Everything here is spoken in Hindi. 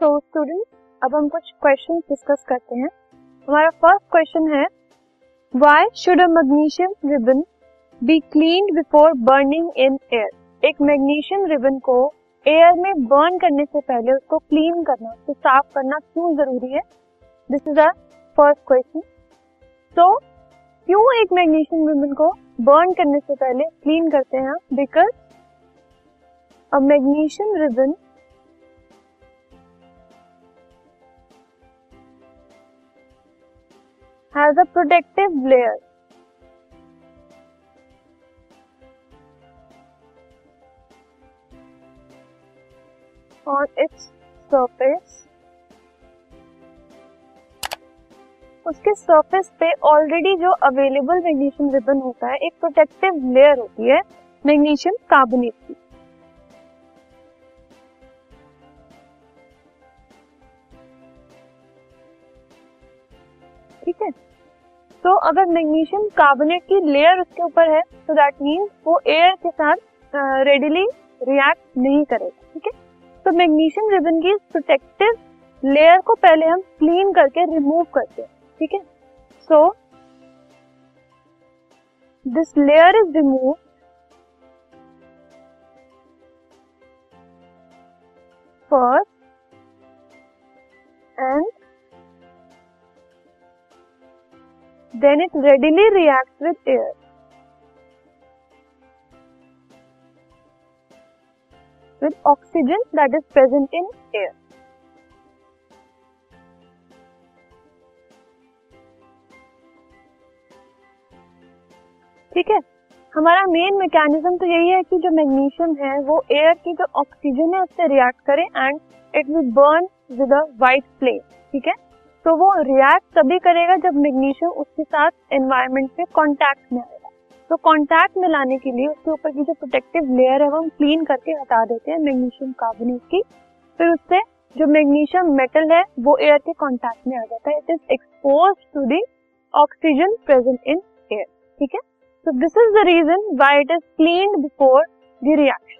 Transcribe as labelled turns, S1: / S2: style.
S1: तो स्टूडेंट अब हम कुछ क्वेश्चन डिस्कस करते हैं। हमारा फ़र्स्ट क्वेश्चन है why should a magnesium ribbon be clean before burning in air एक मैग्नीशियम रिबन को एयर में बर्न करने से पहले उसको क्लीन करना, उसको साफ़ करना क्यों ज़रूरी है? This is our first question तो क्यों एक मैग्नीशियम रिबन को बर्न करने से पहले क्लीन करते हैं? Because a magnesium ribbon has a protective layer. On its surface, उसके सरफेस पे ऑलरेडी जो अवेलेबल मैग्नीशियम रिबन होता है, एक प्रोटेक्टिव लेयर होती है मैग्नीशियम कार्बोनेट की। ठीक है? तो अगर मैग्नीशियम कार्बोनेट की लेयर उसके ऊपर है तो दैट मीन्स वो एयर के साथ रेडिली रिएक्ट नहीं करेगा, ठीक है? तो मैग्नीशियम रिबन की प्रोटेक्टिव लेयर को पहले हम क्लीन करके रिमूव करते हैं, ठीक है? So this layer is remove first then it readily reacts with air. With oxygen that is present in air. ठीक है हमारा मेन मैकेनिज्म तो यही है कि जो मैग्नीशियम है, वो एयर की जो ऑक्सीजन है, उससे रिएक्ट करे and it will burn with a white flame ठीक है तो वो रिएक्ट तभी करेगा जब मैग्नीशियम उसके साथ एनवायरमेंट में कॉन्टैक्ट में आएगा। तो कॉन्टैक्ट में लाने के लिए उसके ऊपर की जो प्रोटेक्टिव लेयर है वो हम क्लीन करके हटा देते हैं मैग्नीशियम कार्बोनेट की। फिर उससे जो मैग्नीशियम मेटल है, वो एयर के कॉन्टैक्ट में आ जाता है। It is expose to the oxygen present in air ठीक है? So this is the reason why it is clean before the reaction